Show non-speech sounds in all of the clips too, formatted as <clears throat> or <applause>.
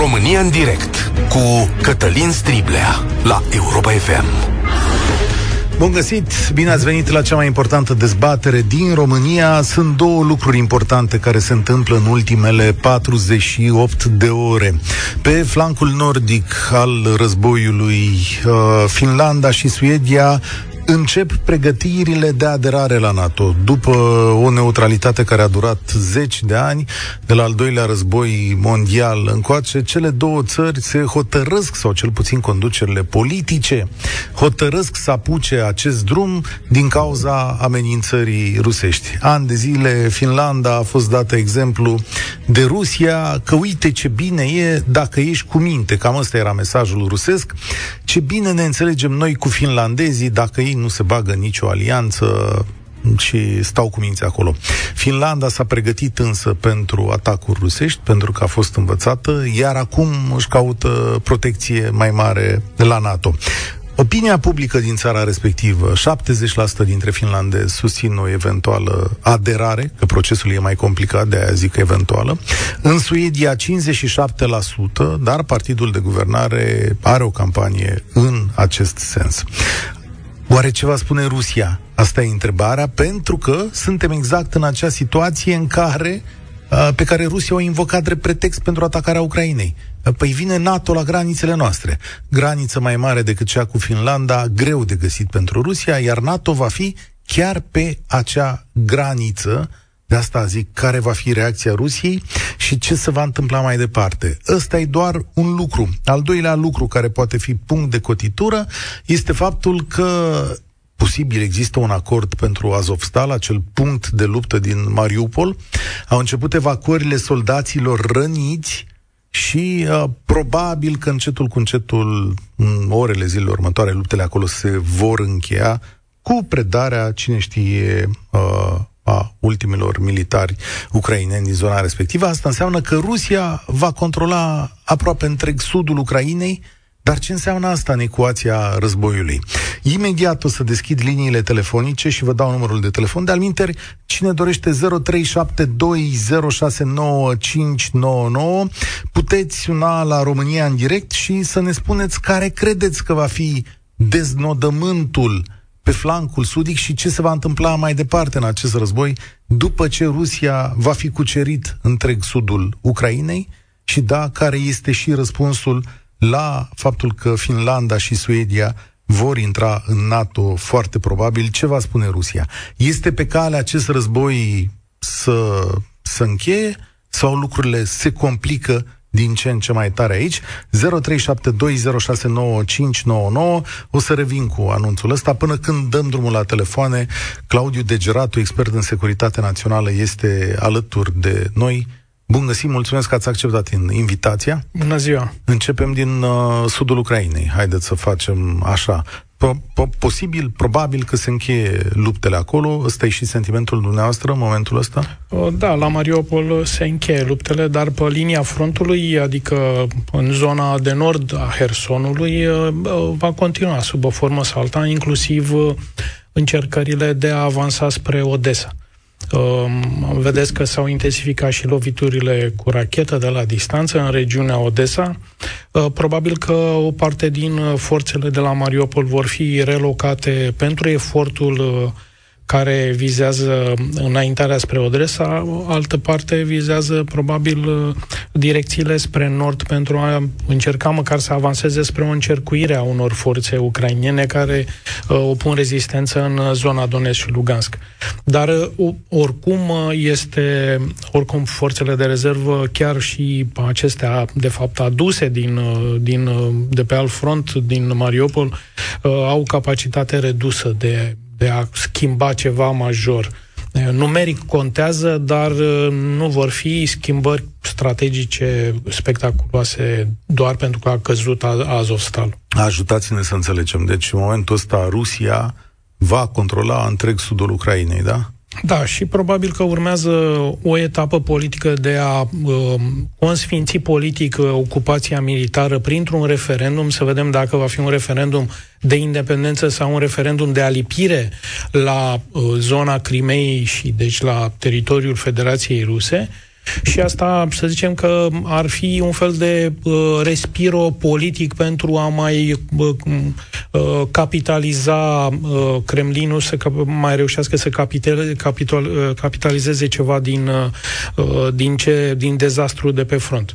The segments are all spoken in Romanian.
România în direct cu Cătălin Striblea la Europa FM. Bun găsit! Bine ați venit la cea mai importantă dezbatere din România. Sunt două lucruri importante care se întâmplă în ultimele 48 de ore. Pe flancul nordic al războiului, uh, Finlanda și Suedia încep pregătirile de aderare la NATO. După o neutralitate care a durat zeci de ani, de la al doilea război mondial încoace, cele două țări se hotărăsc, sau cel puțin conducerile politice, hotărăsc să apuce acest drum din cauza amenințării rusești. An de zile, Finlanda a fost dată exemplu de Rusia, că uite ce bine e dacă ești cu minte, cam ăsta era mesajul rusesc, ce bine ne înțelegem noi cu finlandezii dacă ei nu se bagă nicio alianță și stau cu minții acolo. Finlanda s-a pregătit însă pentru atacuri rusești, pentru că a fost învățată, iar acum își caută protecție mai mare de la NATO. Opinia publică din țara respectivă, 70% dintre finlandezi susțin o eventuală aderare, că procesul e mai complicat, de aia zic eventuală. În Suedia, 57%, dar partidul de guvernare are o campanie în acest sens. Oare ce va spune Rusia? Asta e întrebarea, pentru că suntem exact în acea situație în care pe care Rusia o invocat drept pretext pentru atacarea Ucrainei. Păi vine NATO la granițele noastre. Graniță mai mare decât cea cu Finlanda, greu de găsit pentru Rusia, iar NATO va fi chiar pe acea graniță de asta zic care va fi reacția Rusiei și ce se va întâmpla mai departe. Ăsta e doar un lucru. Al doilea lucru care poate fi punct de cotitură este faptul că posibil există un acord pentru Azovstal, acel punct de luptă din Mariupol. Au început evacuările soldaților răniți și uh, probabil că încetul cu încetul, în orele zilele următoare, luptele acolo se vor încheia cu predarea, cine știe, uh, a ultimilor militari ucraineni din zona respectivă. Asta înseamnă că Rusia va controla aproape întreg sudul Ucrainei, dar ce înseamnă asta în ecuația războiului? Imediat o să deschid liniile telefonice și vă dau numărul de telefon. De alminteri, cine dorește 0372069599, puteți suna la România în direct și să ne spuneți care credeți că va fi deznodământul pe flancul sudic și ce se va întâmpla mai departe în acest război după ce Rusia va fi cucerit întreg sudul Ucrainei și da, care este și răspunsul la faptul că Finlanda și Suedia vor intra în NATO foarte probabil. Ce va spune Rusia? Este pe cale acest război să, să încheie sau lucrurile se complică din ce în ce mai tare aici. 0372069599. O să revin cu anunțul ăsta. Până când dăm drumul la telefoane, Claudiu Degeratu, expert în securitate națională, este alături de noi. Bun găsit, mulțumesc că ați acceptat invitația. Bună ziua! Începem din uh, sudul Ucrainei. Haideți să facem așa. Posibil, probabil că se încheie luptele acolo. Ăsta e și sentimentul dumneavoastră în momentul ăsta? Da, la Mariupol se încheie luptele, dar pe linia frontului, adică în zona de nord a Hersonului, va continua sub o formă sau alta, inclusiv încercările de a avansa spre Odessa. Um, vedeți că s-au intensificat și loviturile cu rachetă de la distanță în regiunea Odessa. Uh, probabil că o parte din forțele de la Mariupol vor fi relocate pentru efortul uh, care vizează înaintarea spre Odessa, altă parte vizează probabil direcțiile spre nord pentru a încerca măcar să avanseze spre o încercuire a unor forțe ucrainene care uh, opun rezistență în zona Donetsk și Lugansk. Dar uh, oricum uh, este, oricum forțele de rezervă, chiar și acestea de fapt aduse din, uh, din, uh, de pe alt front, din Mariupol, uh, au capacitate redusă de de a schimba ceva major. Numeric contează, dar nu vor fi schimbări strategice spectaculoase doar pentru că a căzut Azovstal. Ajutați-ne să înțelegem. Deci, în momentul ăsta, Rusia va controla întreg sudul Ucrainei, da? Da, și probabil că urmează o etapă politică de a uh, consfinți politic uh, ocupația militară printr-un referendum, să vedem dacă va fi un referendum de independență sau un referendum de alipire la uh, zona Crimei și deci la teritoriul Federației Ruse. Și asta, să zicem că ar fi un fel de uh, respiro politic pentru a mai uh, uh, capitaliza uh, Kremlinul, să mai reușească să capital, capital, uh, capitalizeze ceva din, uh, din, ce, din dezastru de pe front.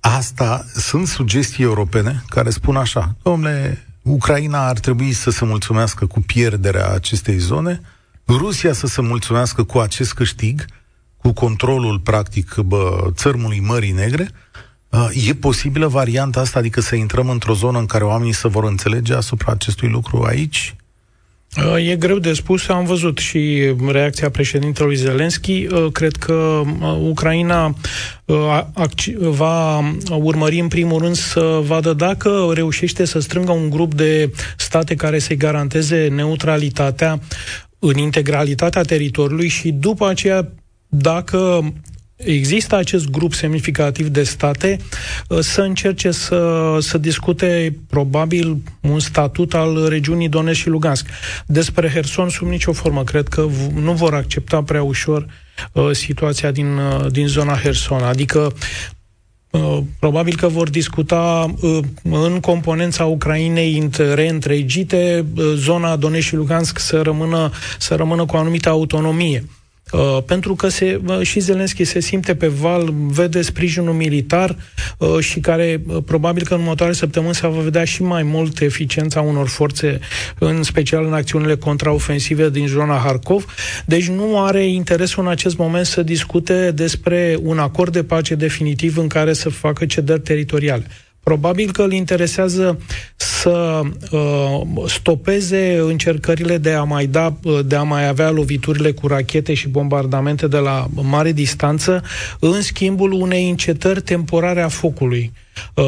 Asta sunt sugestii europene care spun așa, domnule, Ucraina ar trebui să se mulțumească cu pierderea acestei zone, Rusia să se mulțumească cu acest câștig, cu controlul, practic, bă, țărmului Mării Negre, e posibilă varianta asta, adică să intrăm într-o zonă în care oamenii să vor înțelege asupra acestui lucru aici? E greu de spus, am văzut și reacția președintelui Zelenski. Cred că Ucraina va urmări în primul rând să vadă dacă reușește să strângă un grup de state care să-i garanteze neutralitatea în integralitatea teritoriului și după aceea dacă există acest grup semnificativ de state uh, să încerce să, să discute probabil un statut al regiunii Donetsk și Lugansk. Despre Herson sub nicio formă. Cred că nu vor accepta prea ușor uh, situația din, uh, din zona Herson. Adică uh, probabil că vor discuta uh, în componența Ucrainei reîntregite zona Donetsk și Lugansk să rămână, să rămână cu o anumită autonomie. Uh, pentru că se, uh, și Zelenski se simte pe val, vede sprijinul militar uh, și care uh, probabil că în următoarele săptămâni se va vedea și mai mult eficiența unor forțe, în special în acțiunile contraofensive din zona Harkov. Deci nu are interesul în acest moment să discute despre un acord de pace definitiv în care să facă cedări teritoriale. Probabil că îl interesează să uh, stopeze încercările de a mai da, uh, de a mai avea loviturile cu rachete și bombardamente de la mare distanță, în schimbul unei încetări temporare a focului. Uh,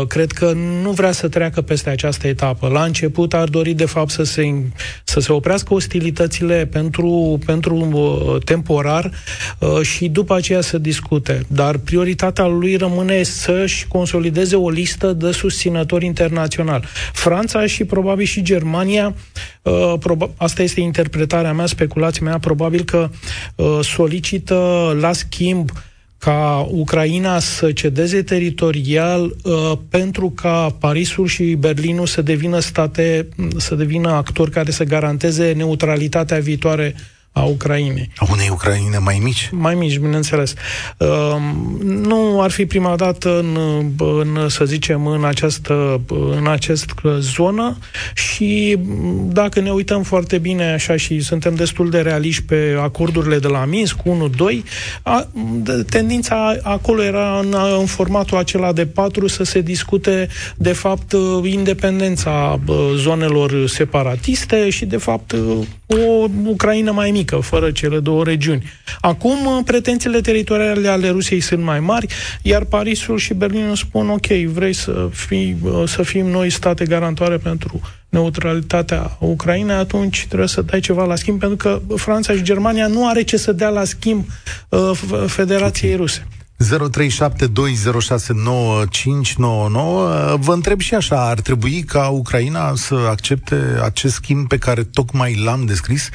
cred că nu vrea să treacă peste această etapă. La început ar dori, de fapt, să se, să se oprească ostilitățile pentru, pentru uh, temporar uh, și după aceea să discute. Dar prioritatea lui rămâne să-și consolideze o listă de susținători internaționali. Franța și probabil și Germania, asta este interpretarea mea, speculația mea, probabil că solicită la schimb ca Ucraina să cedeze teritorial uh, pentru ca Parisul și Berlinul să devină state, să devină actori care să garanteze neutralitatea viitoare a Ucrainei. A unei Ucraine mai mici? Mai mici, bineînțeles. Uh, nu ar fi prima dată în, în să zicem, în această, în această zonă și dacă ne uităm foarte bine așa și suntem destul de realiști pe acordurile de la Minsk 1-2, tendința acolo era în, în formatul acela de patru să se discute de fapt independența zonelor separatiste și de fapt o Ucraina mai mică, fără cele două regiuni. Acum, uh, pretențiile teritoriale ale Rusiei sunt mai mari, iar Parisul și Berlinul spun, ok, vrei să, fii, uh, să fim noi state garantoare pentru neutralitatea Ucrainei, atunci trebuie să dai ceva la schimb, pentru că Franța și Germania nu are ce să dea la schimb uh, Federației okay. Ruse. 0372069599. Vă întreb și așa, ar trebui ca Ucraina să accepte acest schimb pe care tocmai l-am descris?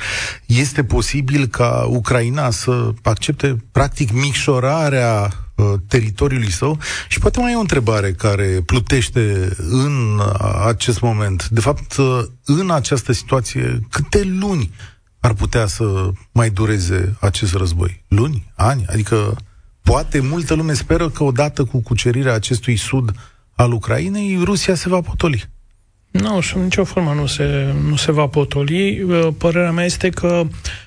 Este posibil ca Ucraina să accepte practic micșorarea uh, teritoriului său? Și poate mai e o întrebare care plutește în acest moment. De fapt, uh, în această situație, câte luni ar putea să mai dureze acest război? Luni? Ani? Adică Poate multă lume speră că odată cu cucerirea acestui sud al Ucrainei, Rusia se va potoli. Nu, sub nicio formă nu se, nu se va potoli. Uh, părerea mea este că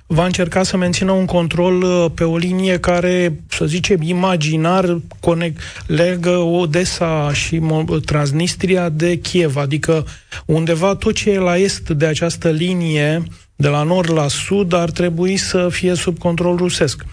va încerca să mențină un control uh, pe o linie care, să zicem, imaginar conect, legă Odessa și Transnistria de Kiev, adică undeva tot ce e la est de această linie de la nord la sud ar trebui să fie sub control rusesc.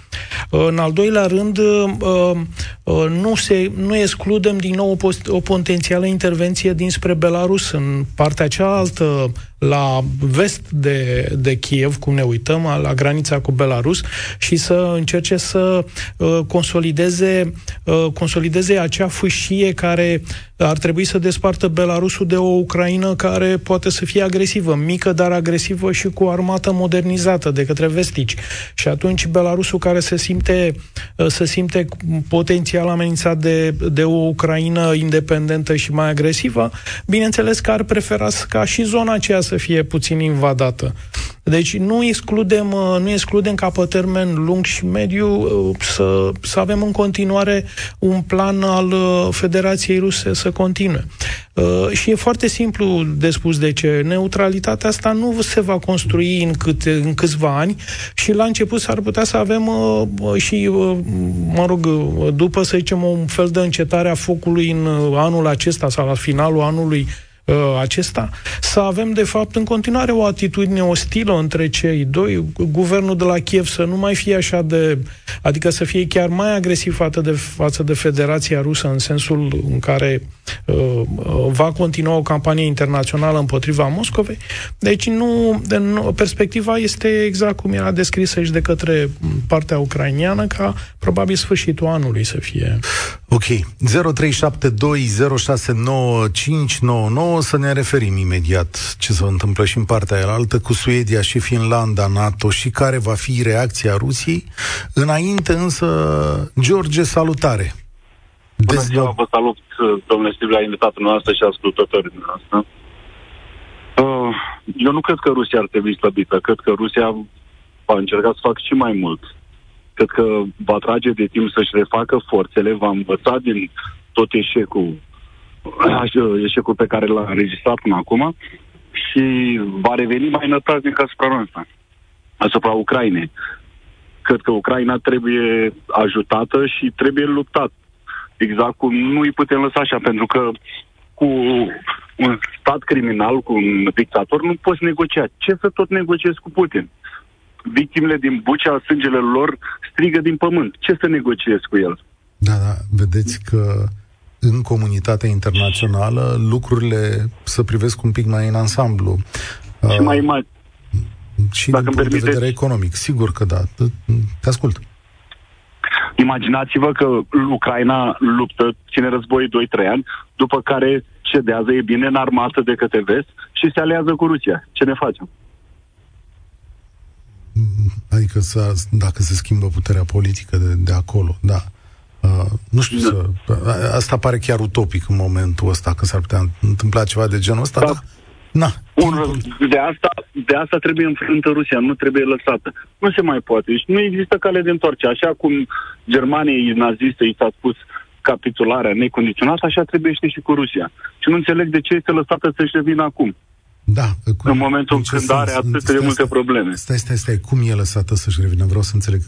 În al doilea rând, uh, uh, nu, se, nu excludem din nou o, o potențială intervenție dinspre Belarus în partea cealaltă la vest de, de Kiev, cum ne uităm, la granița cu Belarus și să încerce să uh, consolideze, uh, consolideze acea fâșie care ar trebui să despartă Belarusul de o Ucraina care poate să fie agresivă, mică, dar agresivă și cu armată modernizată de către vestici. Și atunci Belarusul care se simte, uh, se simte potențial amenințat de, de o Ucraina independentă și mai agresivă, bineînțeles că ar prefera ca și zona aceea să fie puțin invadată. Deci nu excludem, uh, nu excludem ca pe termen lung și mediu uh, să, să avem în continuare un plan al uh, Federației Ruse să continue. Și e foarte simplu de spus de ce. Neutralitatea asta nu se va construi în, câte, în câțiva ani și la început s-ar putea să avem și, mă rog, după să zicem un fel de încetare a focului în anul acesta sau la finalul anului uh, acesta, să avem, de fapt, în continuare o atitudine ostilă între cei doi, guvernul de la Kiev să nu mai fie așa de, adică să fie chiar mai agresiv față de, față de Federația Rusă, în sensul în care uh, uh va continua o campanie internațională împotriva Moscovei. Deci, nu, de, nu, perspectiva este exact cum era descrisă și de către partea ucrainiană, ca probabil sfârșitul anului să fie. Ok. 0372069599 o să ne referim imediat ce se întâmplă și în partea aia cu Suedia și Finlanda, NATO și care va fi reacția Rusiei. Înainte însă, George, salutare! Bună ziua, vă salut, domnule Stivla, invitatul noastră și ascultătorii noastre. Uh, eu nu cred că Rusia ar trebui slăbită, cred că Rusia va încerca să facă și mai mult. Cred că va trage de timp să-și refacă forțele, va învăța din tot eșecul eșecul pe care l-a înregistrat până acum și va reveni mai nătaznic asupra noastră, asupra Ucrainei. Cred că Ucraina trebuie ajutată și trebuie luptat. Exact cum nu îi putem lăsa așa, pentru că cu un stat criminal, cu un dictator, nu poți negocia. Ce să tot negociezi cu Putin? Victimele din Bucea, sângele lor, strigă din pământ. Ce să negociezi cu el? Da, da, vedeți că în comunitatea internațională lucrurile să privesc un pic mai în ansamblu. Și mai uh, mai. Și Dacă din punct de vedere economic, sigur că da. Te ascult. Imaginați-vă că Ucraina luptă, ține război 2-3 ani, după care cedează, e bine înarmată de către vest și se aliază cu Rusia. Ce ne facem? Adică să, dacă se schimbă puterea politică de, de acolo, da. Uh, nu știu da. să... Asta pare chiar utopic în momentul ăsta, că s-ar putea întâmpla ceva de genul ăsta, da. dar... Na. Un, de, asta, de asta trebuie înfrântă Rusia, nu trebuie lăsată. Nu se mai poate. Deci nu există cale de întoarce. Așa cum Germaniei naziste i s-a spus capitularea necondiționată, așa trebuie și cu Rusia. Și nu înțeleg de ce este lăsată să-și revină acum. Da. Cum, în momentul în când are atât de multe probleme. Stai, stai, stai. Cum e lăsată să-și revină? Vreau să înțeleg.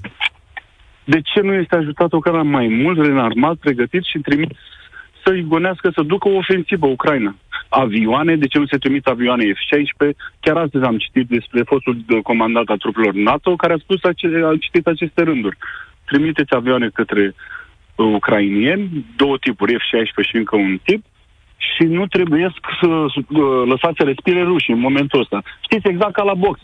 De ce nu este ajutat Ucraina mai mult, renarmat, pregătit și trimis să-i gonească să ducă o ofensivă Ucraina? Avioane, de ce nu se trimit avioane F-16? Chiar astăzi am citit despre fostul comandant a trupelor NATO care a spus, a citit aceste rânduri. Trimiteți avioane către uh, ucrainieni, două tipuri, F-16 și încă un tip, și nu trebuie să uh, lăsați să respire rușii în momentul ăsta. Știți, exact ca la box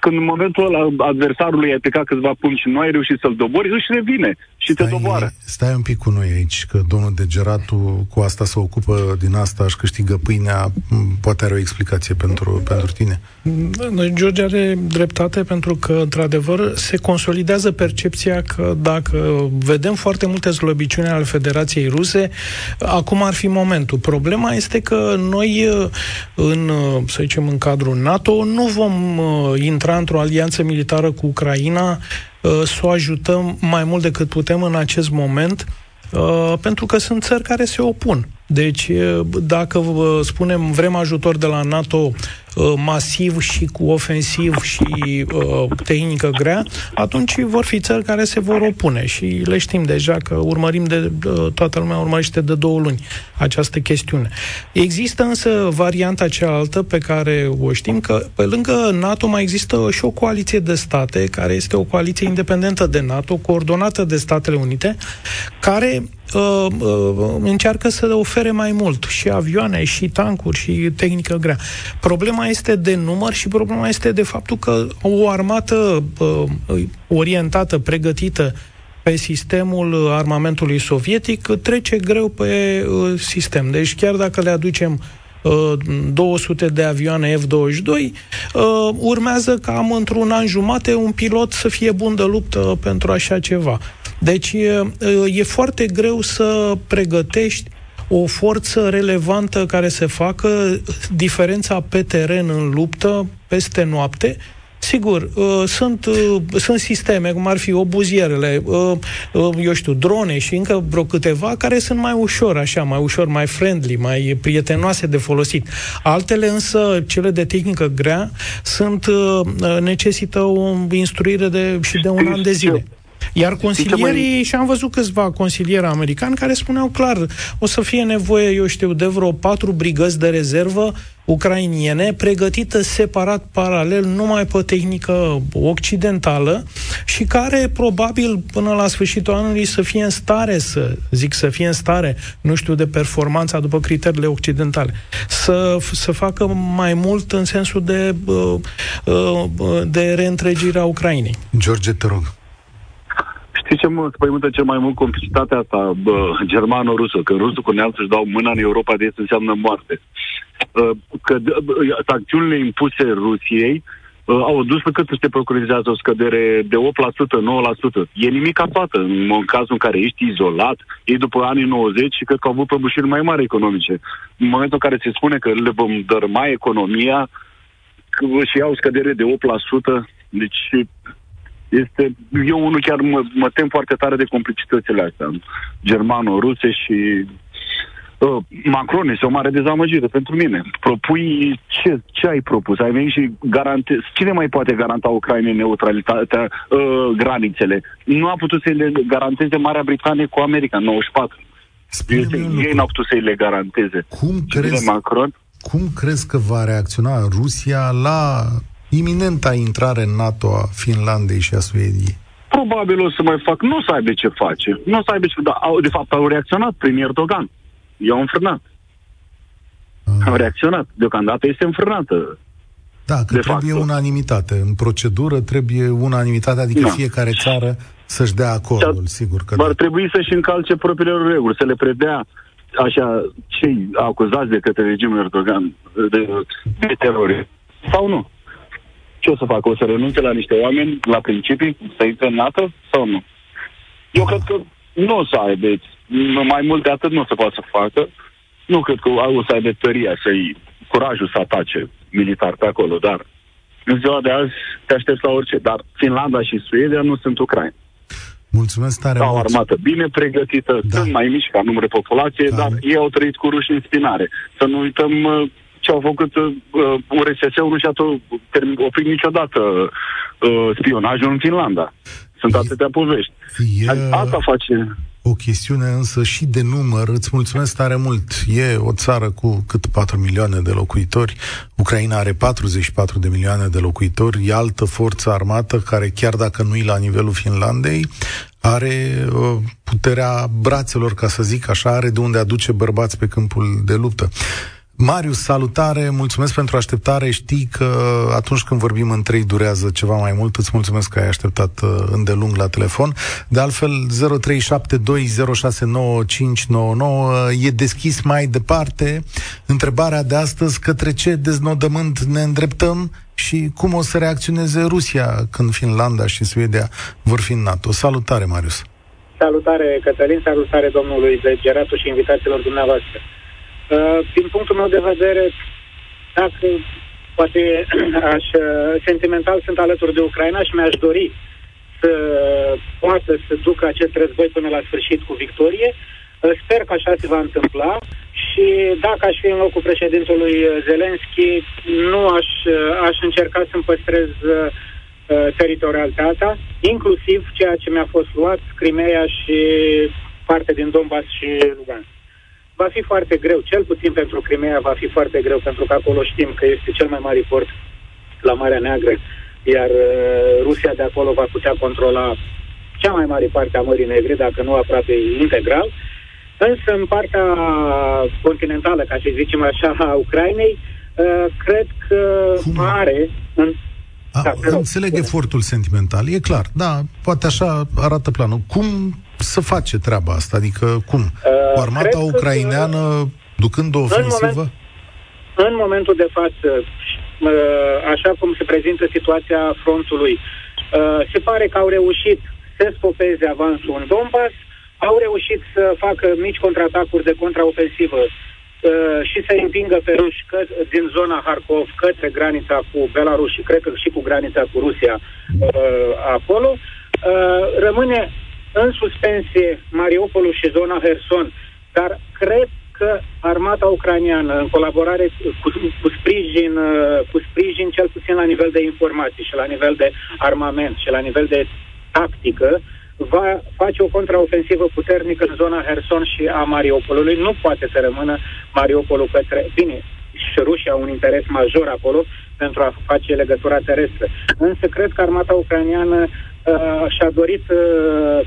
când în momentul ăla adversarului ai plecat câțiva pungi și nu ai reușit să-l dobori, își revine și stai, te doboară. Stai un pic cu noi aici, că domnul Degeratu cu asta se ocupă din asta, își câștigă pâinea, poate are o explicație pentru, pentru tine. Da, George are dreptate pentru că, într-adevăr, se consolidează percepția că dacă vedem foarte multe slăbiciuni ale Federației Ruse, acum ar fi momentul. Problema este că noi, în, să zicem, în cadrul NATO, nu vom uh, intra într-o alianță militară cu Ucraina, uh, să o ajutăm mai mult decât putem în acest moment, uh, pentru că sunt țări care se opun. Deci, dacă spunem vrem ajutor de la NATO Uh, masiv și cu ofensiv și uh, tehnică grea, atunci vor fi țări care se vor opune și le știm deja că urmărim de, uh, toată lumea urmărește de două luni această chestiune. Există însă varianta cealaltă pe care o știm că pe lângă NATO mai există și o coaliție de state care este o coaliție independentă de NATO, coordonată de Statele Unite, care uh, uh, încearcă să ofere mai mult și avioane, și tancuri, și tehnică grea. Problema este de număr și problema este de faptul că o armată uh, orientată, pregătită pe sistemul armamentului sovietic trece greu pe uh, sistem. Deci chiar dacă le aducem 200 uh, de avioane F-22, uh, urmează cam într-un an jumate un pilot să fie bun de luptă pentru așa ceva. Deci e foarte greu să pregătești o forță relevantă care să facă diferența pe teren în luptă peste noapte Sigur, uh, sunt, uh, sunt sisteme, cum ar fi obuzierele, uh, uh, eu știu, drone și încă vreo câteva, care sunt mai ușor, așa, mai ușor, mai friendly, mai prietenoase de folosit. Altele însă, cele de tehnică grea, sunt uh, necesită o instruire de, și de un an de zile. Iar consilierii, și am văzut câțiva consilieri americani care spuneau clar, o să fie nevoie, eu știu, de vreo patru brigăzi de rezervă ucrainiene, pregătită separat, paralel, numai pe tehnică occidentală și care probabil până la sfârșitul anului să fie în stare, să zic să fie în stare, nu știu, de performanța după criteriile occidentale, să, să facă mai mult în sensul de, uh, uh, de reîntregirea Ucrainei. George, te rog. Știi ce mă spăimântă cel mai mult complicitatea asta germano-rusă? Că rusul cu neamțul își dau mâna în Europa de Est înseamnă moarte. Uh, că sancțiunile impuse Rusiei uh, au dus pe cât se procurizează o scădere de 8%, 9%. E nimic afată în cazul în care ești izolat, ei după anii 90 și cred că au avut prăbușiri mai mari economice. În momentul în care se spune că le vom dărma economia și iau scădere de 8%, deci este, eu unul chiar mă, mă tem foarte tare de complicitățile astea, germano-ruse și uh, Macron este o mare dezamăgire pentru mine. Propui ce, ce ai propus? Ai venit și garante... Cine mai poate garanta Ucrainei neutralitatea, uh, granițele? Nu a putut să le garanteze Marea Britanie cu America în 94. Este, ei n-au putut să-i le garanteze. Cum crezi, Macron? cum crezi că va reacționa Rusia la iminenta intrare în NATO a Finlandei și a Suediei? Probabil o să mai fac, nu o să aibă ce face. Nu o să aibă ce, dar au, de fapt au reacționat prin Erdogan. I-au înfrânat. Ah. Au reacționat. Deocamdată este înfrânată. Da, că de trebuie fapt. unanimitate. În procedură trebuie unanimitate, adică da. fiecare țară să-și dea acordul, da. sigur că Ar da. trebui să-și încalce propriile reguli, să le predea așa cei acuzați de către regimul Erdogan de, de terorism. Sau nu? Ce o să facă? O să renunțe la niște oameni, la principii, să intre în NATO sau nu? Eu cred că nu o să aibă, mai mult de atât nu o să poată să facă. Nu cred că o să aibă tăria să-i curajul să atace militar pe acolo, dar în ziua de azi te aștepți la orice. Dar Finlanda și Suedia nu sunt Ucraina. Mulțumesc tare Au o armată bine pregătită, da. sunt mai mici ca număr de populație, da. dar ei au trăit cu ruși în spinare. Să nu uităm uh, ce au făcut uh, URSS-ul nu și-a oprit niciodată uh, spionajul în Finlanda. Sunt e, atâtea povești. E... Asta face... O chestiune însă și de număr. Îți mulțumesc tare mult. E o țară cu cât 4 milioane de locuitori. Ucraina are 44 de milioane de locuitori. E altă forță armată care, chiar dacă nu e la nivelul Finlandei, are uh, puterea brațelor, ca să zic așa, are de unde aduce bărbați pe câmpul de luptă. Marius, salutare, mulțumesc pentru așteptare. Știi că atunci când vorbim în trei durează ceva mai mult. Îți mulțumesc că ai așteptat uh, îndelung la telefon. De altfel, 0372069599 e deschis mai departe. Întrebarea de astăzi, către ce deznodământ ne îndreptăm și cum o să reacționeze Rusia când Finlanda și Suedia vor fi în NATO. Salutare, Marius! Salutare, Cătălin, salutare domnului Geratu și invitațiilor dumneavoastră. Uh, din punctul meu de vedere, dacă poate <clears throat> aș, uh, sentimental sunt alături de Ucraina și mi-aș dori să poată să ducă acest război până la sfârșit cu victorie. Uh, sper că așa se va întâmpla și dacă aș fi în locul președintelui Zelenski, nu aș, aș încerca să-mi păstrez uh, teritorialitatea, inclusiv ceea ce mi-a fost luat, Crimea și parte din Donbass și Lugansk va fi foarte greu, cel puțin pentru Crimea va fi foarte greu, pentru că acolo știm că este cel mai mare port la Marea Neagră, iar uh, Rusia de acolo va putea controla cea mai mare parte a Mării Negre, dacă nu aproape integral. Însă, în partea continentală, ca să zicem așa, a Ucrainei, uh, cred că Cum? are... În... A, da, înțeleg efortul sentimental, e clar, da, poate așa arată planul. Cum să face treaba asta? Adică cum? Uh, Cu armata ucraineană că, ducând o ofensivă? În, moment, în momentul de față, uh, așa cum se prezintă situația frontului, uh, se pare că au reușit să scopeze avansul în Donbass, au reușit să facă mici contraatacuri de contraofensivă uh, și să împingă pe ruși că, din zona Harkov către granița cu Belarus și cred că și cu granița cu Rusia uh, acolo. Uh, rămâne în suspensie Mariupolul și zona Herson, dar cred că armata ucraniană, în colaborare cu, cu, sprijin, uh, cu sprijin cel puțin la nivel de informații și la nivel de armament și la nivel de tactică, va face o contraofensivă puternică în zona Herson și a Mariupolului. Nu poate să rămână Mariupolul către... Bine, și Rusia au un interes major acolo pentru a face legătura terestră. Însă cred că armata ucraniană uh, și-a dorit uh,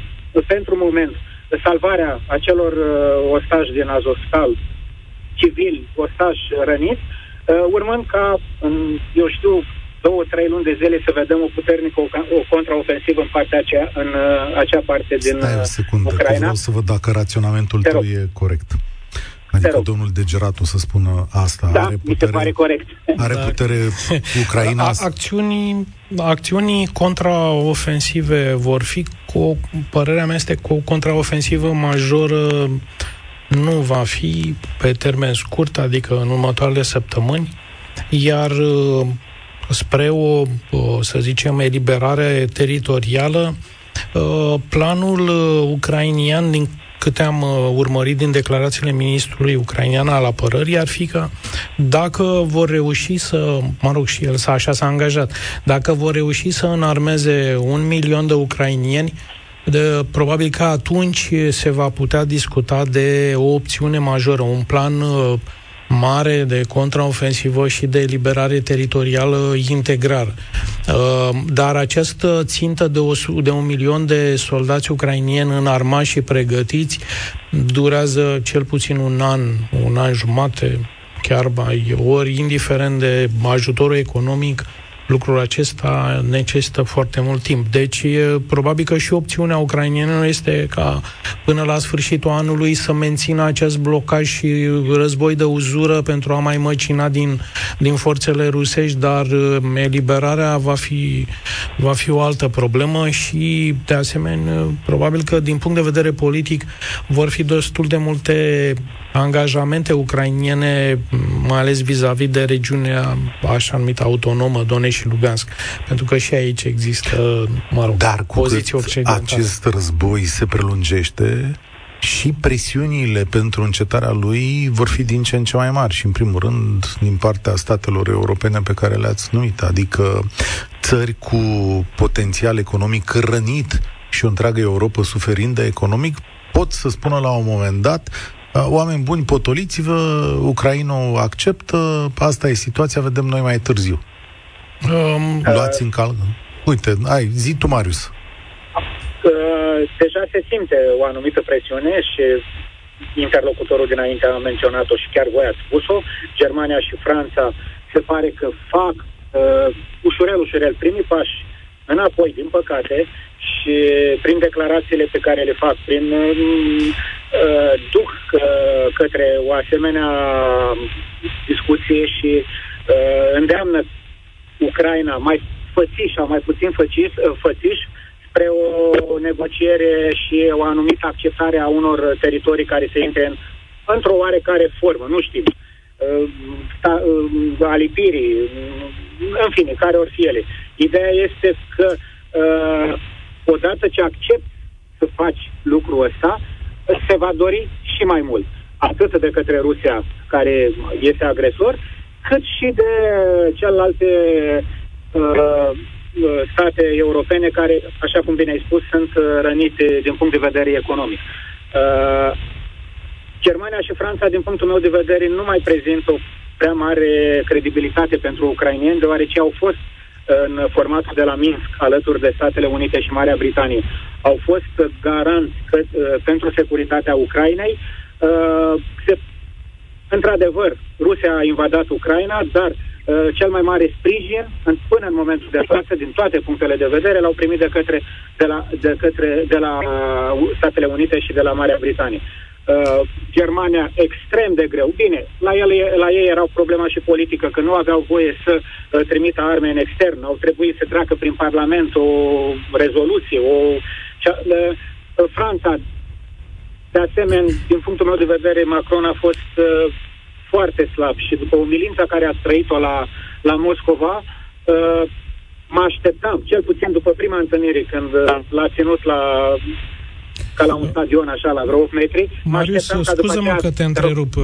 pentru moment salvarea acelor uh, ostași din Azovstal, civili, ostași răniți, uh, urmând ca, în, eu știu, două, trei luni de zile să vedem o puternică o, o contraofensivă în partea aceea, în uh, acea parte din Stai o secundă, Ucraina. vreau să văd dacă raționamentul tău e corect. Adică domnul Degeratu să spună asta. Da, are putere, mi se pare corect. Are da. putere <laughs> Ucraina? A, acțiunii, acțiunii contraofensive vor fi, cu părerea mea este cu o contraofensivă majoră nu va fi pe termen scurt, adică în următoarele săptămâni, iar spre o, să zicem, eliberare teritorială, planul ucrainian, din câte am urmărit din declarațiile ministrului ucrainean al apărării, ar fi că dacă vor reuși să, mă rog, și el așa s-a angajat, dacă vor reuși să înarmeze un milion de ucrainieni, de, probabil că atunci se va putea discuta de o opțiune majoră, un plan uh, mare de contraofensivă și de eliberare teritorială integral. Uh, dar această țintă de, o, de un milion de soldați ucrainieni înarmați și pregătiți durează cel puțin un an, un an jumate, chiar mai ori, indiferent de ajutorul economic, lucrul acesta necesită foarte mult timp. Deci, probabil că și opțiunea ucrainiană este ca până la sfârșitul anului să mențină acest blocaj și război de uzură pentru a mai măcina din, din forțele rusești, dar eliberarea va fi, va fi o altă problemă și, de asemenea, probabil că din punct de vedere politic vor fi destul de multe angajamente ucrainiene, mai ales vis-a-vis de regiunea așa numită autonomă, Donetsk și Lugansk, pentru că și aici există, mă rog, Dar cu poziții occidentale. acest război se prelungește, și presiunile pentru încetarea lui vor fi din ce în ce mai mari și, în primul rând, din partea statelor europene pe care le-ați numit, adică țări cu potențial economic rănit și o întreagă Europa suferindă economic, pot să spună la un moment dat oameni buni, potoliți-vă, Ucraina acceptă, asta e situația, vedem noi mai târziu. Um, Luați în cal. Uite, ai, zi tu, Marius. Uh, deja se simte o anumită presiune și interlocutorul dinainte a menționat-o și chiar voi ați spus-o. Germania și Franța se pare că fac uh, ușurel, ușurel primii pași înapoi, din păcate, și prin declarațiile pe care le fac, prin uh, duc uh, către o asemenea discuție și uh, îndeamnă Ucraina mai fățiș sau mai puțin fățiș, uh, fățiș spre o negociere și o anumită acceptare a unor teritorii care se intre în, într-o oarecare formă, nu știm, uh, sta, uh, alipirii, în fine, care or fi ele. Ideea este că uh, odată ce accept să faci lucrul ăsta, se va dori și mai mult. Atât de către Rusia, care este agresor, cât și de celelalte uh, state europene care, așa cum bine ai spus, sunt rănite din punct de vedere economic. Uh, Germania și Franța, din punctul meu de vedere, nu mai prezintă o prea mare credibilitate pentru ucrainieni, deoarece au fost în formatul de la Minsk, alături de Statele Unite și Marea Britanie, au fost garanți că, uh, pentru securitatea Ucrainei, se, într-adevăr, Rusia a invadat Ucraina, dar uh, cel mai mare sprijin, în, până în momentul de față, din toate punctele de vedere, l-au primit de către, de la, de către de la uh, Statele Unite și de la Marea Britanie. Uh, Germania extrem de greu. Bine, la, ele, la ei era o problemă și politică, că nu aveau voie să uh, trimită arme în extern, au trebuit să treacă prin Parlament o rezoluție, o... Cea, uh, Franța, de asemenea, din punctul meu de vedere, Macron a fost uh, foarte slab și după umilința care a trăit-o la, la Moscova, uh, mă așteptam, cel puțin după prima întâlnire, când uh, l-a ținut la ca la un stadion așa, la vreo 8 metri. Marius, scuză-mă că te întrerup, uh,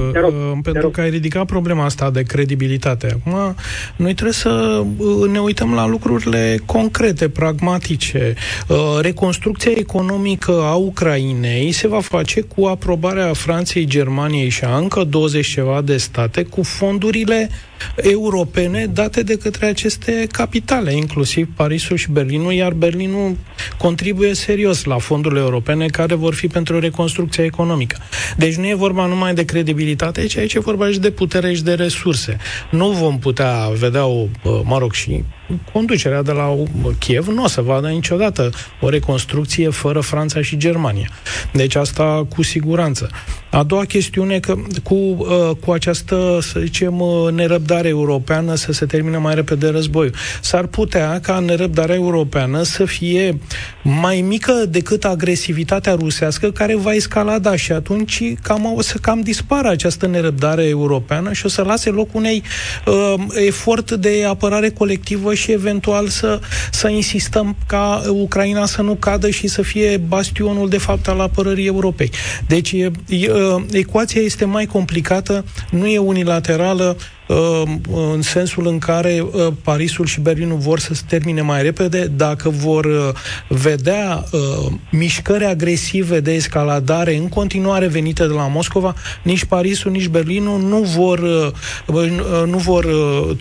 pentru că ai ridicat problema asta de credibilitate. Acum, noi trebuie să uh, ne uităm la lucrurile concrete, pragmatice. Uh, reconstrucția economică a Ucrainei se va face cu aprobarea Franței, Germaniei și a încă 20 ceva de state cu fondurile europene date de către aceste capitale, inclusiv Parisul și Berlinul, iar Berlinul contribuie serios la fondurile europene care vor fi pentru reconstrucția economică. Deci nu e vorba numai de credibilitate, ci aici e vorba și de putere și de resurse. Nu vom putea vedea o, mă rog, și conducerea de la Kiev nu o să vadă niciodată o reconstrucție fără Franța și Germania. Deci asta cu siguranță. A doua chestiune că cu, uh, cu această, să zicem, uh, nerăbdare europeană să se termine mai repede războiul. S-ar putea ca nerăbdarea europeană să fie mai mică decât agresivitatea rusească care va escalada și atunci cam o să cam dispară această nerăbdare europeană și o să lase loc unei uh, efort de apărare colectivă și eventual să, să insistăm ca Ucraina să nu cadă și să fie bastionul de fapt al apărării Europei. Deci e, e, ecuația este mai complicată, nu e unilaterală, Uh, în sensul în care uh, Parisul și Berlinul vor să se termine mai repede, dacă vor uh, vedea mișcări agresive de escaladare în continuare venite de la Moscova, nici Parisul, nici Berlinul nu vor, nu vor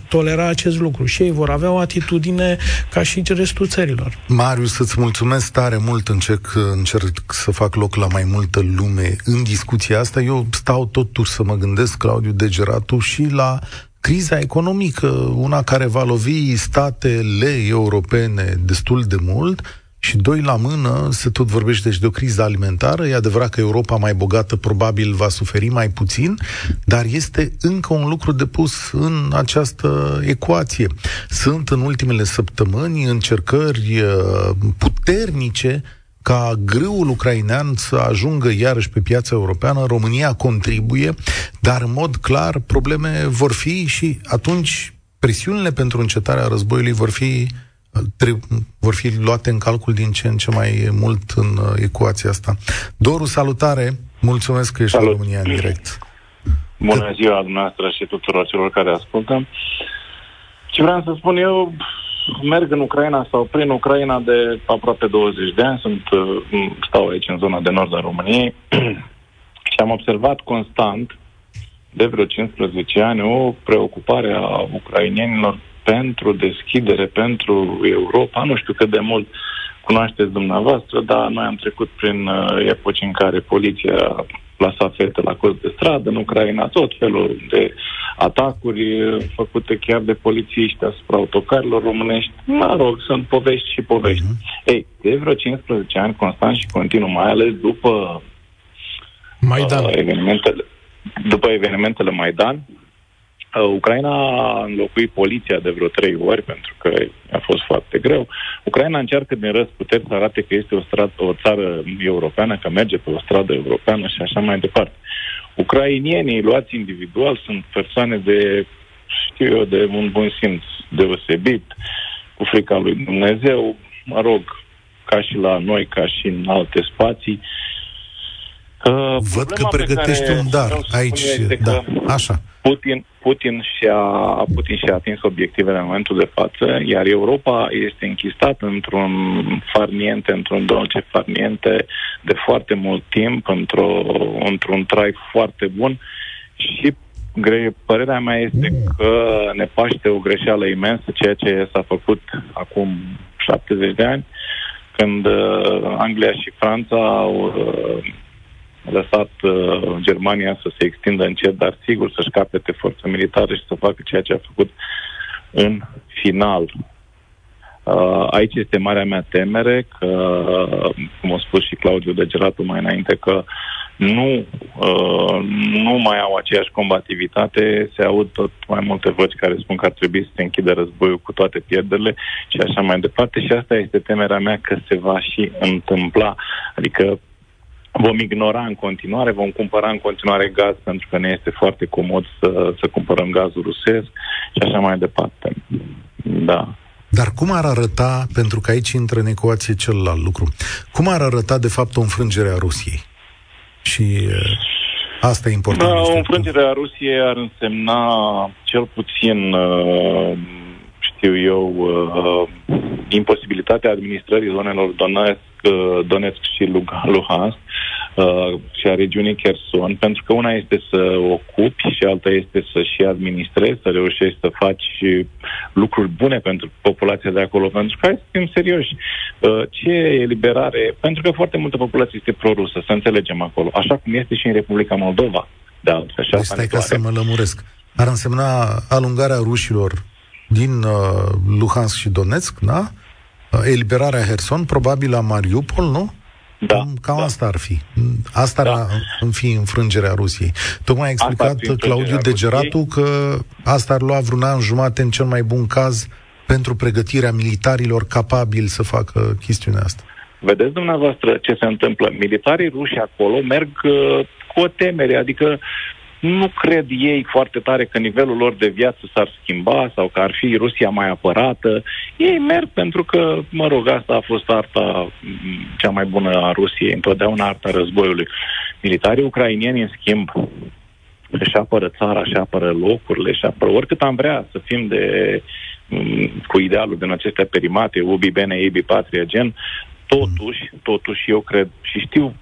tolera acest lucru și ei vor avea o atitudine ca și restul țărilor. Marius, îți mulțumesc tare mult, încerc, încerc să fac loc la mai multă lume în discuția asta. Eu stau totuși să mă gândesc, Claudiu Degeratu, și la criza economică, una care va lovi statele europene destul de mult, și doi la mână, se tot vorbește deci de o criză alimentară. E adevărat că Europa mai bogată probabil va suferi mai puțin, dar este încă un lucru de pus în această ecuație. Sunt în ultimele săptămâni încercări uh, puternice ca grâul ucrainean să ajungă iarăși pe piața europeană, România contribuie, dar în mod clar probleme vor fi și atunci presiunile pentru încetarea războiului vor fi vor fi luate în calcul din ce în ce mai mult în uh, ecuația asta. Doru, salutare! Mulțumesc că ești Salut. în România în direct. Bună ziua dumneavoastră și tuturor celor care ascultă. Ce vreau să spun eu, merg în Ucraina sau prin Ucraina de aproape 20 de ani, sunt, uh, stau aici în zona de nord a României <clears throat> și am observat constant de vreo 15 ani o preocupare a ucrainienilor pentru deschidere, pentru Europa. Nu știu cât de mult cunoașteți dumneavoastră, dar noi am trecut prin uh, epoci în care poliția plasa fete la cost de stradă în Ucraina, tot felul de atacuri făcute chiar de polițiști asupra autocarilor românești. Mă rog, sunt povești și povești. Uh-huh. Ei, de vreo 15 ani, constant și continuu, mai ales după Maidan. Uh, evenimentele, după evenimentele Maidan, Uh, Ucraina a înlocuit poliția de vreo trei ori, pentru că a fost foarte greu. Ucraina încearcă din răsputeri să arate că este o, stradă, o țară europeană, că merge pe o stradă europeană și așa mai departe. Ucrainienii luați individual sunt persoane de, știu eu, de un bun simț deosebit, cu frica lui Dumnezeu, mă rog, ca și la noi, ca și în alte spații. Uh, Văd că pregătești un dar aici. Da, așa. Putin, Putin, și-a, Putin și-a atins obiectivele în momentul de față, iar Europa este închistată într-un farniente, într-un dolce farniente de foarte mult timp, într-o, într-un trai foarte bun și gre- părerea mea este că ne paște o greșeală imensă, ceea ce s-a făcut acum 70 de ani, când uh, Anglia și Franța au uh, lăsat uh, Germania să se extindă încet, dar sigur să-și capete forță militară și să facă ceea ce a făcut în final. Uh, aici este marea mea temere că, cum a spus și Claudiu Degeratu mai înainte, că nu, uh, nu mai au aceeași combativitate, se aud tot mai multe voci care spun că ar trebui să se închidă războiul cu toate pierderile și așa mai departe și asta este temerea mea că se va și întâmpla. Adică vom ignora în continuare, vom cumpăra în continuare gaz pentru că ne este foarte comod să, să cumpărăm gazul rusesc și așa mai departe. Da. Dar cum ar arăta, pentru că aici intră în ecuație celălalt lucru, cum ar arăta de fapt o înfrângere a Rusiei? Și uh, asta e important. Da, o înfrângere a Rusiei ar însemna cel puțin, uh, știu eu, uh, imposibilitatea administrării zonelor Donetsk, Donetsk și Luhansk, uh, și a regiunii Kherson, pentru că una este să ocupi și alta este să și administrezi, să reușești să faci lucruri bune pentru populația de acolo, pentru că hai să fim serioși. Uh, ce eliberare? Pentru că foarte multă populație este prorusă, să înțelegem acolo, așa cum este și în Republica Moldova. De altfel, deci stai ca să mă lămuresc. Ar însemna alungarea rușilor din uh, Luhansk și Donetsk, da? Uh, eliberarea Herson, probabil la Mariupol, nu? Da, cam, cam da. asta ar fi. Asta da. ar fi înfrângerea Rusiei. Tocmai a explicat Claudiu Degeratu că asta ar lua vreun an jumate în cel mai bun caz pentru pregătirea militarilor capabili să facă chestiunea asta. Vedeți dumneavoastră ce se întâmplă. Militarii ruși acolo merg uh, cu o temere, adică nu cred ei foarte tare că nivelul lor de viață s-ar schimba sau că ar fi Rusia mai apărată. Ei merg pentru că, mă rog, asta a fost arta mm, cea mai bună a Rusiei, întotdeauna arta războiului. Militarii ucrainieni, în schimb, își apără țara, își apără locurile, își apără oricât am vrea să fim de mm, cu idealul din acestea perimate, ubi bene, ibi patria, gen, totuși, totuși eu cred și știu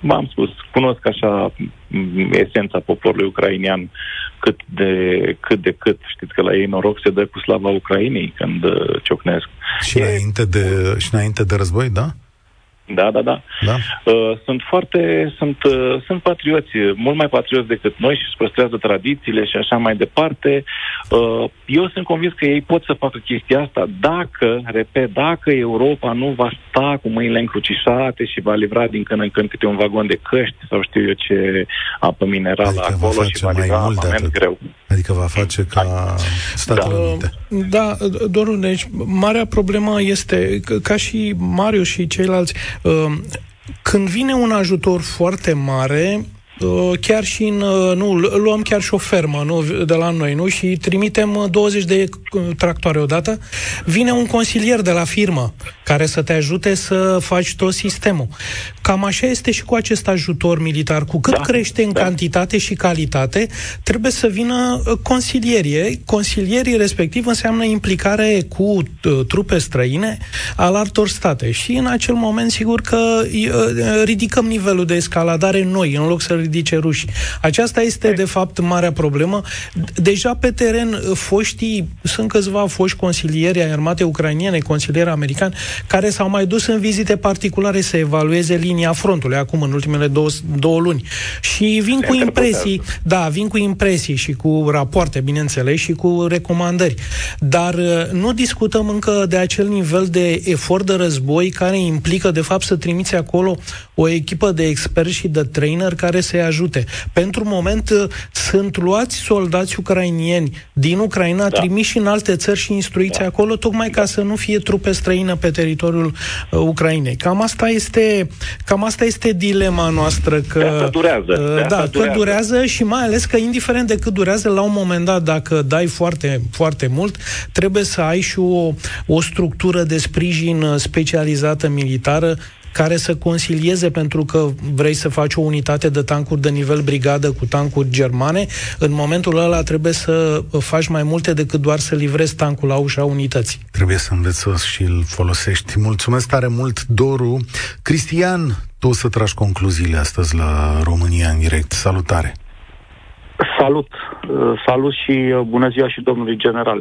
m-am spus, cunosc așa esența poporului ucrainian cât de, cât de cât. Știți că la ei noroc se dă cu slava Ucrainei când uh, ciocnesc. Și, e... înainte de, și înainte de război, da? Da, da, da. da? Uh, sunt foarte, sunt, uh, sunt patrioți, mult mai patrioți decât noi și își păstrează tradițiile și așa mai departe. Uh, eu sunt convins că ei pot să facă chestia asta dacă, repet, dacă Europa nu va sta cu mâinile încrucișate și va livra din când în când câte un vagon de căști sau știu eu ce apă minerală adică acolo și va livra mult greu. Adică va face ca Statele da. Unite. Da, Doru, deci marea problemă este, ca și Marius și ceilalți, uh, când vine un ajutor foarte mare, Uh, chiar și în, uh, nu, luăm chiar și o fermă nu, de la noi, nu? Și trimitem 20 uh, de tractoare odată. Vine un consilier de la firmă care să te ajute să faci tot sistemul. Cam așa este și cu acest ajutor militar. Cu cât da, crește în da. cantitate și calitate, trebuie să vină consilierie. Consilierii respectiv înseamnă implicare cu trupe străine al altor state. Și în acel moment, sigur că ridicăm nivelul de escaladare noi, în loc să ridice ruși. Aceasta este, de fapt, marea problemă. Deja pe teren, foștii, sunt câțiva foști consilieri ai armatei ucrainiene, consilieri americani, care s-au mai dus în vizite particulare să evalueze linia frontului, acum, în ultimele două, două luni. Și vin Se cu impresii, da, vin cu impresii și cu rapoarte, bineînțeles, și cu recomandări. Dar uh, nu discutăm încă de acel nivel de efort de război care implică, de fapt, să trimiți acolo o echipă de experți și de trainer care să să-i ajute. Pentru moment uh, sunt luați soldați ucrainieni din Ucraina, da. trimiși în alte țări și instruiți da. acolo, tocmai ca să nu fie trupe străine pe teritoriul uh, Ucrainei. Cam asta este, cam asta este dilema noastră. Că, de asta durează. Uh, de da, durează. că durează și mai ales că indiferent de cât durează, la un moment dat, dacă dai foarte, foarte mult, trebuie să ai și o, o structură de sprijin uh, specializată militară care să consilieze pentru că vrei să faci o unitate de tancuri de nivel brigadă cu tancuri germane, în momentul ăla trebuie să faci mai multe decât doar să livrezi tancul la ușa unității. Trebuie să înveți să și îl folosești. Mulțumesc tare mult, Doru. Cristian, tu o să tragi concluziile astăzi la România în direct. Salutare! Salut, uh, salut și uh, bună ziua și domnului general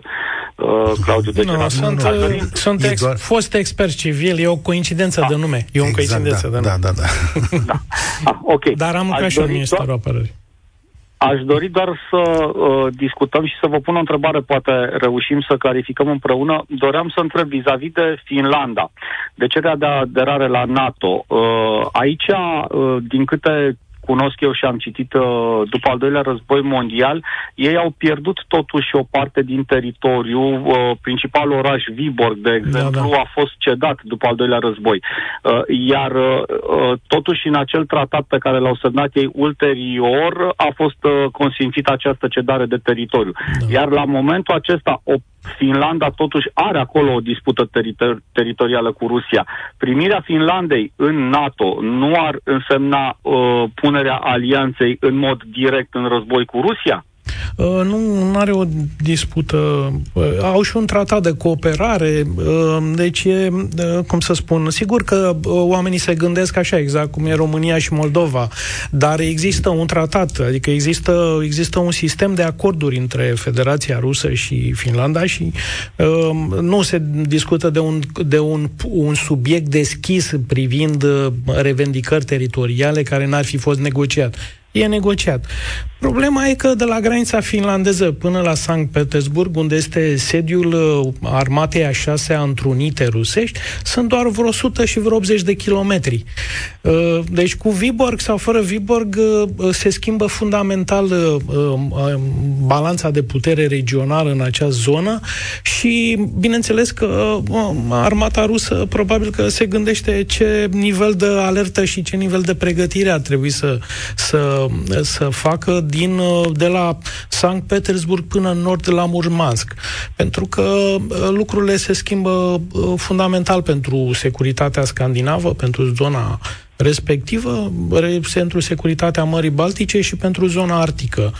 uh, Claudiu de no, Sunt, uh, sunt ex, doar... fost expert civil, e o coincidență da. de nume. E o exact, coincidență da, de nume. Da, da, da. <laughs> da. Ah, ok. Dar am lucrat și în Ministerul doar... Apărării. Aș dori doar să uh, discutăm și să vă pun o întrebare, poate reușim să clarificăm împreună. Doream să întreb vis-a-vis de Finlanda, de cererea de aderare la NATO. Uh, aici, uh, din câte cunosc eu și am citit uh, după al doilea război mondial, ei au pierdut totuși o parte din teritoriu. Uh, principalul oraș Viborg, de exemplu, da, da. a fost cedat după al doilea război. Uh, iar totuși în acel tratat pe care l-au semnat ei ulterior a fost consimțită această cedare de teritoriu. Da. Iar la momentul acesta o Finlanda totuși are acolo o dispută teritor- teritorială cu Rusia. Primirea Finlandei în NATO nu ar însemna uh, punerea alianței în mod direct în război cu Rusia? Uh, nu, nu are o dispută. Uh, au și un tratat de cooperare, uh, deci e, cum să spun, sigur că oamenii se gândesc așa, exact cum e România și Moldova, dar există un tratat, adică există, există un sistem de acorduri între Federația Rusă și Finlanda și nu se discută de un, de un, un subiect deschis privind revendicări teritoriale care n-ar fi fost negociat e negociat. Problema e că de la granița finlandeză până la Sankt Petersburg, unde este sediul uh, armatei a șasea întrunite rusești, sunt doar vreo 100 și vreo 80 de kilometri. Uh, deci cu Viborg sau fără Viborg uh, se schimbă fundamental balanța de putere regională în acea zonă și bineînțeles că armata rusă probabil că se gândește ce nivel de alertă și ce nivel de pregătire ar trebui să, să, să facă din, uh, de la Sankt Petersburg până în nord la Murmansk. Pentru că uh, lucrurile se schimbă uh, fundamental pentru securitatea scandinavă, pentru zona respectivă pentru securitatea Mării Baltice și pentru zona arctică.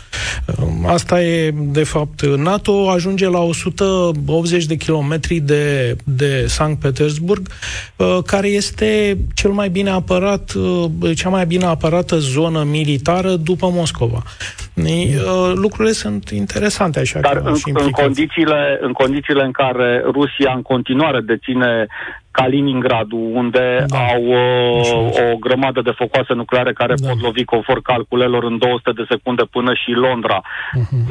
Asta e, de fapt, NATO ajunge la 180 de kilometri de, de Sankt Petersburg, uh, care este cel mai bine apărat, uh, cea mai bine apărată zonă militară după Moscova. Uh, lucrurile sunt interesante așa. Dar în, în, condițiile, în condițiile în care Rusia în continuare deține Kaliningradu, unde da. au uh, o grămadă de focoase nucleare care da. pot lovi conform calculelor în 200 de secunde până și Londra. Uh-huh.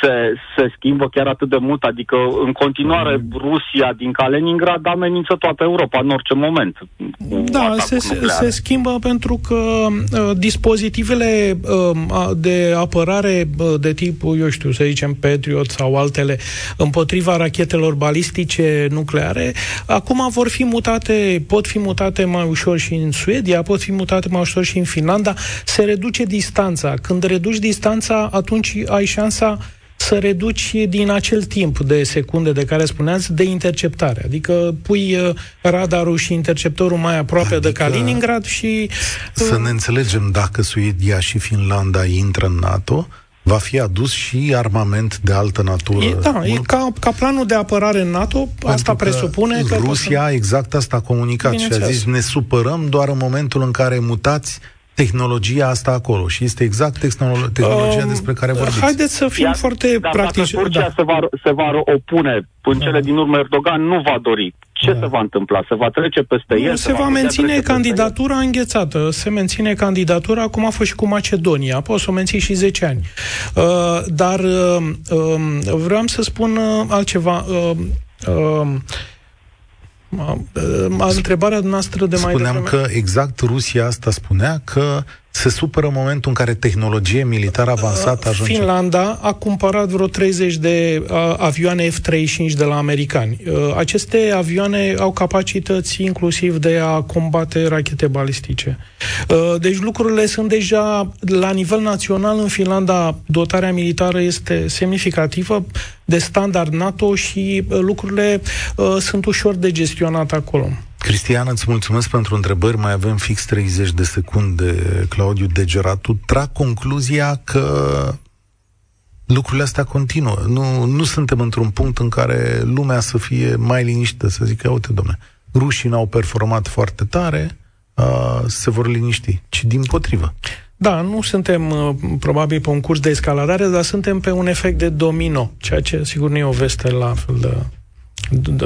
Se, se schimbă chiar atât de mult, adică în continuare uh-huh. Rusia din Kaliningrad amenință toată Europa în orice moment. Da, se, se schimbă pentru că uh, dispozitivele uh, de apărare uh, de tip, eu știu, să zicem Patriot sau altele împotriva rachetelor balistice nucleare, acum vor vor fi mutate, pot fi mutate mai ușor și în Suedia, pot fi mutate mai ușor și în Finlanda, se reduce distanța. Când reduci distanța, atunci ai șansa să reduci din acel timp de secunde de care spuneați de interceptare. Adică pui uh, radarul și interceptorul mai aproape adică de Kaliningrad și... Să ne înțelegem dacă Suedia și Finlanda intră în NATO, va fi adus și armament de altă natură. E, da, e ca, ca planul de apărare în NATO, Pentru asta presupune că... Rusia că exact asta a comunicat și a zis ne supărăm doar în momentul în care mutați tehnologia asta acolo și este exact tehnolo- tehnologia uh, despre care vorbiți. Haideți să fim Iar, foarte practici. Dacă Turcia da. se, va, se va opune în cele da. din urmă Erdogan nu va dori. Ce da. se va întâmpla? Se va trece peste nu, el? Se, se va, va menține candidatura înghețată. Se menține candidatura cum a fost și cu Macedonia. Poți să o menții și 10 ani. Uh, dar uh, uh, vreau să spun uh, altceva. Uh, uh, întrebarea noastră de mai Spuneam devreme... că exact Rusia asta spunea că se supără în momentul în care tehnologie militară avansată ajunge. Finlanda a cumpărat vreo 30 de avioane F-35 de la americani. Aceste avioane au capacități inclusiv de a combate rachete balistice. Deci lucrurile sunt deja la nivel național în Finlanda dotarea militară este semnificativă de standard NATO și lucrurile sunt ușor de gestionat acolo. Cristian, îți mulțumesc pentru întrebări. Mai avem fix 30 de secunde, Claudiu Degeratu. Trag concluzia că lucrurile astea continuă. Nu, nu suntem într-un punct în care lumea să fie mai liniștită, să zică, uite, domne, rușii n-au performat foarte tare, uh, se vor liniști, ci din potrivă. Da, nu suntem uh, probabil pe un curs de escaladare, dar suntem pe un efect de domino, ceea ce sigur nu e o veste la fel de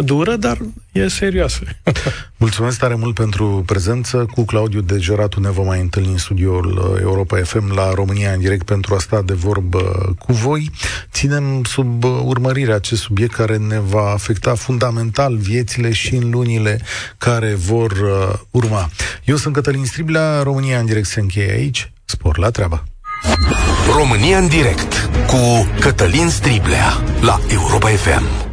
dură, dar e serioasă. <laughs> Mulțumesc tare mult pentru prezență. Cu Claudiu Degeratu ne vom mai întâlni în studioul uh, Europa FM la România în direct pentru a sta de vorbă cu voi. Ținem sub uh, urmărire acest subiect care ne va afecta fundamental viețile și în lunile care vor uh, urma. Eu sunt Cătălin Striblea, România în direct se încheie aici. Spor la treabă! România în direct cu Cătălin Striblea la Europa FM.